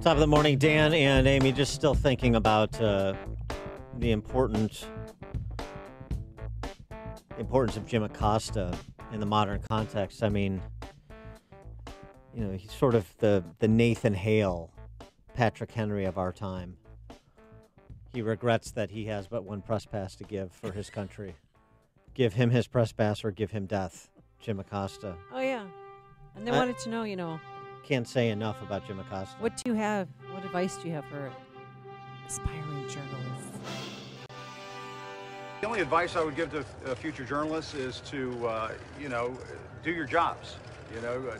Top of the morning, Dan and Amy. Just still thinking about uh, the important importance of Jim Acosta in the modern context. I mean, you know, he's sort of the the Nathan Hale, Patrick Henry of our time. He regrets that he has but one press pass to give for his country. give him his press pass or give him death. Jim Acosta. Oh yeah, and they I- wanted to know, you know, Can't say enough about Jim Acosta. what do you have? What advice do you have for aspiring journalists? The only advice I would give to uh, future journalists is to, uh, you know, do your jobs. You know, uh,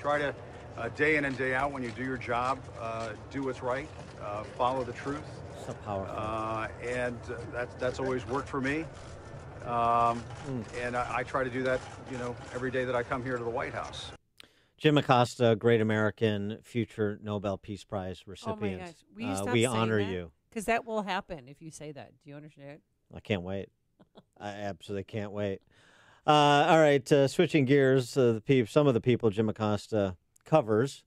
try to, uh, day in and day out, when you do your job, uh, do what's right, uh, follow the truth. So powerful. Uh, and uh, that, that's always worked for me. Um, And I, I try to do that, you know, every day that I come here to the White House. Jim Acosta, great American, future Nobel Peace Prize recipient. Oh my gosh, will you Uh, stop we saying honor that? you. Because that will happen if you say that. Do you understand? I can't wait. I absolutely can't wait. Uh, all right, uh, switching gears, uh, the peop- some of the people Jim Acosta covers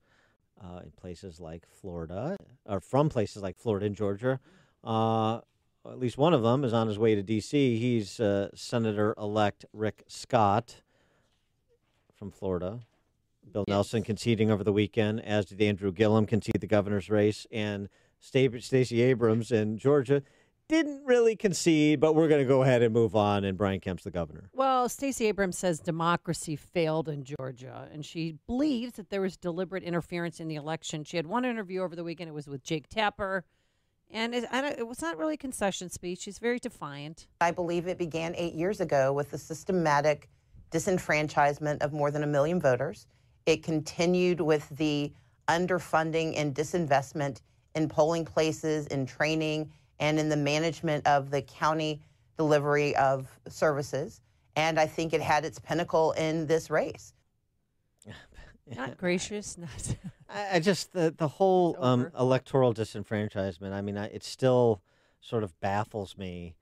uh, in places like Florida, or from places like Florida and Georgia. Uh, at least one of them is on his way to D.C. He's uh, Senator-elect Rick Scott from Florida. Bill Nelson conceding over the weekend, as did Andrew Gillum concede the governor's race, and Sta- Stacey Abrams in Georgia didn't really concede, but we're going to go ahead and move on. And Brian Kemp's the governor. Well, Stacey Abrams says democracy failed in Georgia, and she believes that there was deliberate interference in the election. She had one interview over the weekend. It was with Jake Tapper, and it, I don't, it was not really a concession speech. She's very defiant. I believe it began eight years ago with the systematic disenfranchisement of more than a million voters. It continued with the underfunding and disinvestment in polling places, in training, and in the management of the county delivery of services. And I think it had its pinnacle in this race. Not gracious, not. I, I just the the whole um, electoral disenfranchisement. I mean, I, it still sort of baffles me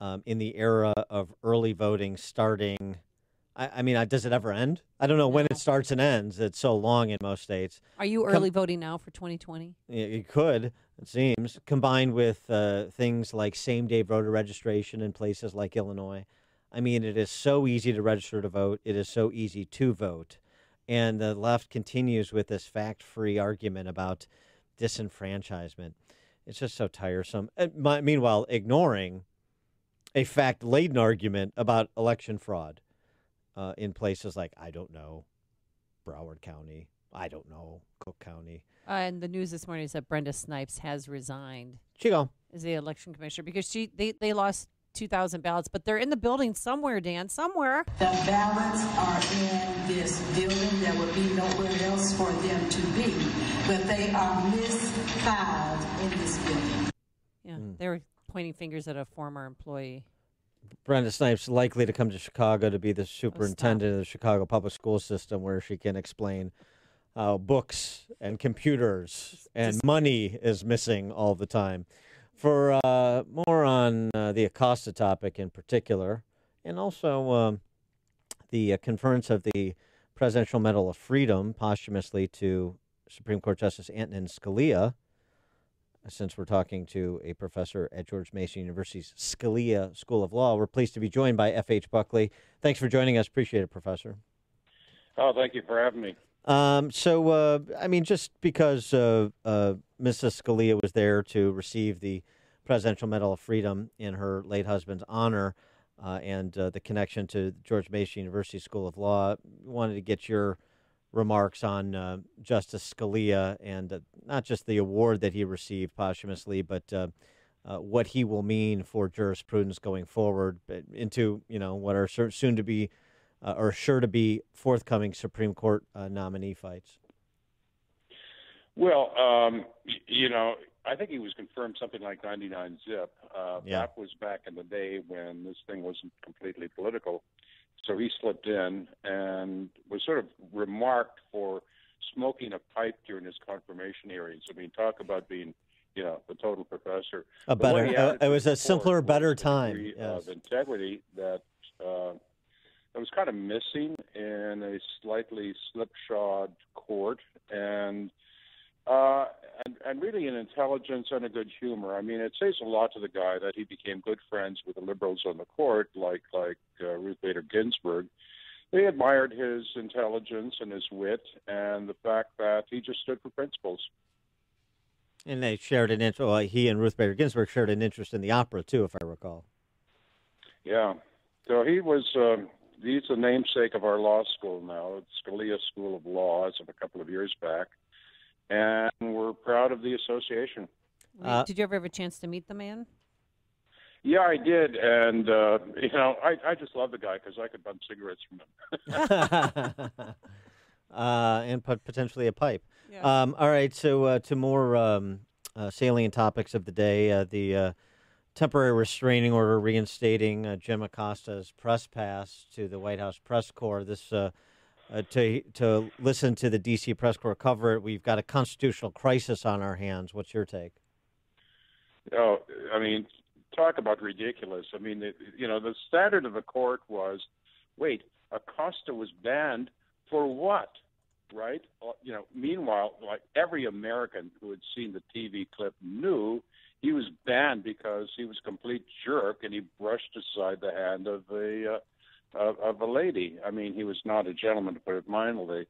um, in the era of early voting starting. I, I mean, I, does it ever end? I don't know when it starts and ends. It's so long in most states. Are you early voting now for 2020? Yeah, It could, it seems, combined with uh, things like same day voter registration in places like Illinois. I mean, it is so easy to register to vote. It is so easy to vote. And the left continues with this fact free argument about disenfranchisement. It's just so tiresome. Uh, mi- meanwhile, ignoring a fact laden argument about election fraud uh, in places like, I don't know, Broward County. I don't know, Cook County. Uh, and the news this morning is that Brenda Snipes has resigned Chico. as the election commissioner because she they, they lost 2,000 ballots, but they're in the building somewhere, Dan, somewhere. The ballots are in this building. There would be nowhere else for them to be, but they are misfiled in this building. Yeah, Mm. they were pointing fingers at a former employee. Brenda Snipes likely to come to Chicago to be the superintendent of the Chicago public school system, where she can explain how books and computers and money is missing all the time. For uh, more on uh, the Acosta topic in particular, and also um, the uh, conference of the Presidential Medal of Freedom posthumously to Supreme Court Justice Antonin Scalia, since we're talking to a professor at George Mason University's Scalia School of Law, we're pleased to be joined by F.H. Buckley. Thanks for joining us. Appreciate it, Professor. Oh, thank you for having me. Um, so, uh, I mean, just because uh, uh, Mrs. Scalia was there to receive the Presidential Medal of Freedom in her late husband's honor uh, and uh, the connection to George Mason University School of Law, wanted to get your remarks on uh, Justice Scalia and uh, not just the award that he received posthumously, but uh, uh, what he will mean for jurisprudence going forward but into, you know, what are soon to be uh, or sure to be forthcoming Supreme Court uh, nominee fights. Well, um, you know, I think he was confirmed something like 99 zip. Uh, Yeah. That was back in the day when this thing wasn't completely political. So he slipped in and was sort of remarked for smoking a pipe during his confirmation hearings. I mean, talk about being, you know, the total professor. A better, uh, it was a simpler, better time. Yes. Of integrity that uh, that was kind of missing in a slightly slipshod court, and uh, and and really an intelligence and a good humor. I mean, it says a lot to the guy that he became good friends with the liberals on the court, like like uh, Ruth Bader Ginsburg. They admired his intelligence and his wit, and the fact that he just stood for principles. And they shared an interest. Well, he and Ruth Bader Ginsburg shared an interest in the opera too, if I recall. Yeah. So he was. Um, he's the namesake of our law school now. It's Scalia School of Law as of a couple of years back, and we're proud of the association. Uh, did you ever have a chance to meet the man? Yeah, I did, and uh, you know, I I just love the guy because I could bum cigarettes from him. uh, and potentially a pipe. Yeah. Um, all right, so uh, to more um, uh, salient topics of the day, uh, the uh, temporary restraining order reinstating uh, Jim Acosta's press pass to the White House press corps. This uh, uh, to to listen to the D.C. press corps cover it. We've got a constitutional crisis on our hands. What's your take? Oh, I mean, talk about ridiculous. I mean, you know, the standard of the court was, wait, Acosta was banned for what? Right? You know, meanwhile, like every American who had seen the TV clip knew he was banned because he was a complete jerk and he brushed aside the hand of a uh, of, of a lady. I mean, he was not a gentleman to put it mildly.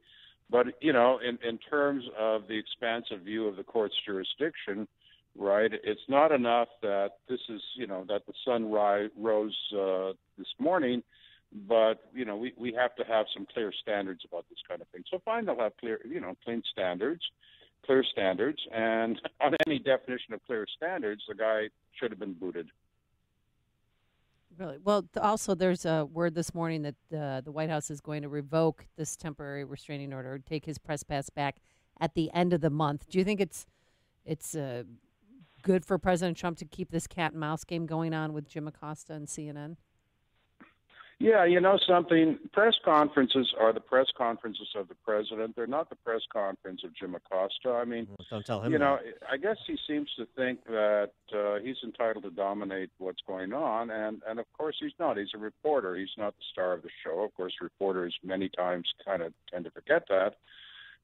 But you know, in in terms of the expansive view of the court's jurisdiction, right? It's not enough that this is you know that the sun rise, rose uh, this morning, but you know we we have to have some clear standards about this kind of thing. So fine, they'll have clear you know clean standards clear standards, and on any definition of clear standards, the guy should have been booted. Really? Well, also, there's a word this morning that uh, the White House is going to revoke this temporary restraining order, take his press pass back at the end of the month. Do you think it's it's uh, good for President Trump to keep this cat and mouse game going on with Jim Acosta and CNN? Yeah, you know something. Press conferences are the press conferences of the president. They're not the press conference of Jim Acosta. I mean, well, don't tell him. You that. know, I guess he seems to think that uh, he's entitled to dominate what's going on, and and of course he's not. He's a reporter. He's not the star of the show. Of course, reporters many times kind of tend to forget that.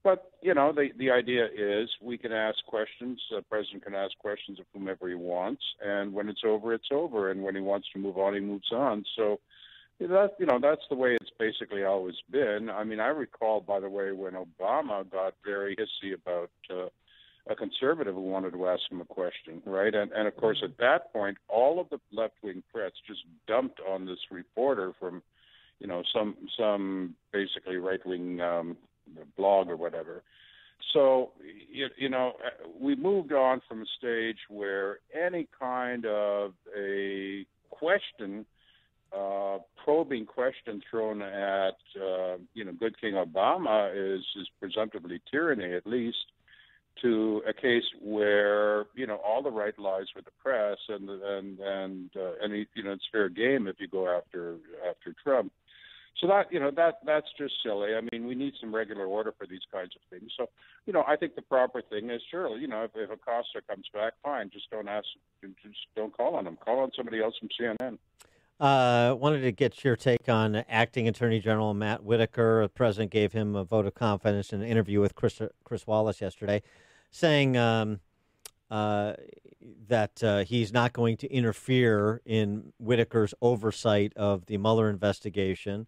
But you know, the the idea is we can ask questions. The president can ask questions of whomever he wants, and when it's over, it's over. And when he wants to move on, he moves on. So that you know that's the way it's basically always been. I mean, I recall, by the way, when Obama got very hissy about uh, a conservative who wanted to ask him a question, right? And and of course, at that point, all of the left wing press just dumped on this reporter from, you know, some some basically right wing um, blog or whatever. So you, you know, we moved on from a stage where any kind of a question uh, probing question thrown at uh, you know good King Obama is is presumptively tyranny at least to a case where you know all the right lies with the press and and and uh, and you know it's fair game if you go after after Trump. So that you know that that's just silly. I mean, we need some regular order for these kinds of things. So, you know, I think the proper thing is sure, you know, if, if Acosta comes back, fine, just don't ask, just don't call on him. Call on somebody else from CNN. Uh, wanted to get your take on acting Attorney General Matt Whitaker. The president gave him a vote of confidence in an interview with Chris, Chris Wallace yesterday, saying um, uh, that uh, he's not going to interfere in Whitaker's oversight of the Mueller investigation.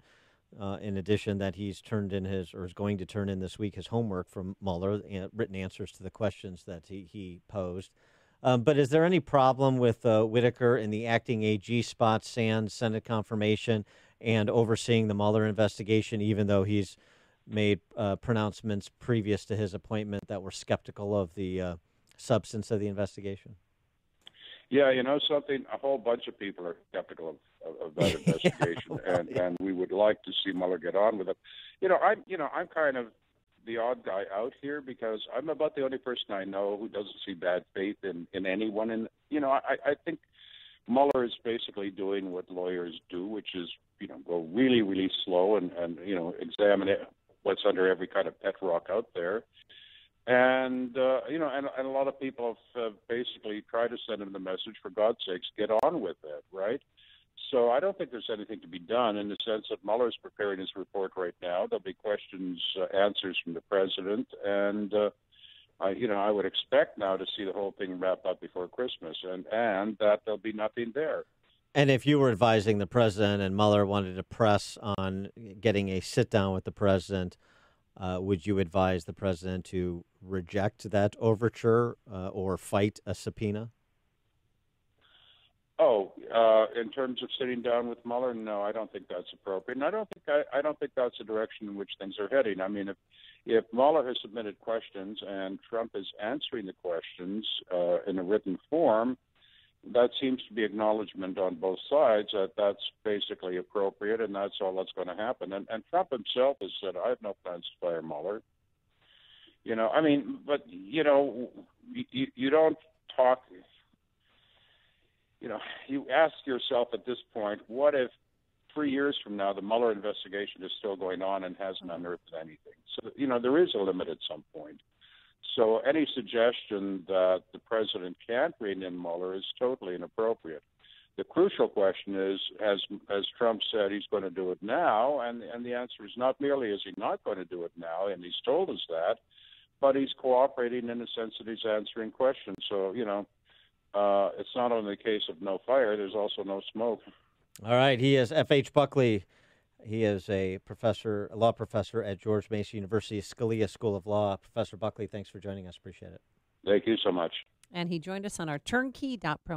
Uh, in addition, that he's turned in his or is going to turn in this week his homework from Mueller, written answers to the questions that he, he posed. Um, but is there any problem with uh, Whitaker in the acting AG spot, sans Senate confirmation, and overseeing the Mueller investigation, even though he's made uh, pronouncements previous to his appointment that were skeptical of the uh, substance of the investigation? Yeah, you know something. A whole bunch of people are skeptical of, of, of that investigation, yeah, and and we would like to see Mueller get on with it. You know, I'm you know I'm kind of the odd guy out here because I'm about the only person I know who doesn't see bad faith in in anyone. And you know, I I think Mueller is basically doing what lawyers do, which is you know go really really slow and and you know examine it, what's under every kind of pet rock out there. And uh, you know, and, and a lot of people have, have basically tried to send him the message: for God's sakes, get on with it, right? So I don't think there's anything to be done in the sense that Mueller's preparing his report right now. There'll be questions, uh, answers from the president, and uh, I, you know, I would expect now to see the whole thing wrapped up before Christmas, and and that there'll be nothing there. And if you were advising the president and Mueller wanted to press on getting a sit down with the president, uh, would you advise the president to reject that overture uh, or fight a subpoena? Oh, uh, in terms of sitting down with Mueller, no, I don't think that's appropriate, and I don't think I, I don't think that's the direction in which things are heading. I mean, if if Mueller has submitted questions and Trump is answering the questions uh, in a written form, that seems to be acknowledgement on both sides that that's basically appropriate, and that's all that's going to happen. And, and Trump himself has said, "I have no plans to fire Mueller." You know, I mean, but you know, you, you don't talk you know, you ask yourself at this point, what if three years from now the Mueller investigation is still going on and hasn't mm-hmm. unearthed anything? So, you know, there is a limit at some point. So any suggestion that the president can't rein in Mueller is totally inappropriate. The crucial question is, as as Trump said, he's going to do it now, and and the answer is not merely is he not going to do it now, and he's told us that, but he's cooperating in the sense that he's answering questions. So you know, uh, it's not only a case of no fire, there's also no smoke. All right. He is F.H. Buckley. He is a professor, a law professor at George Mason University Scalia School of Law. Professor Buckley, thanks for joining us. Appreciate it. Thank you so much. And he joined us on our turnkey.pro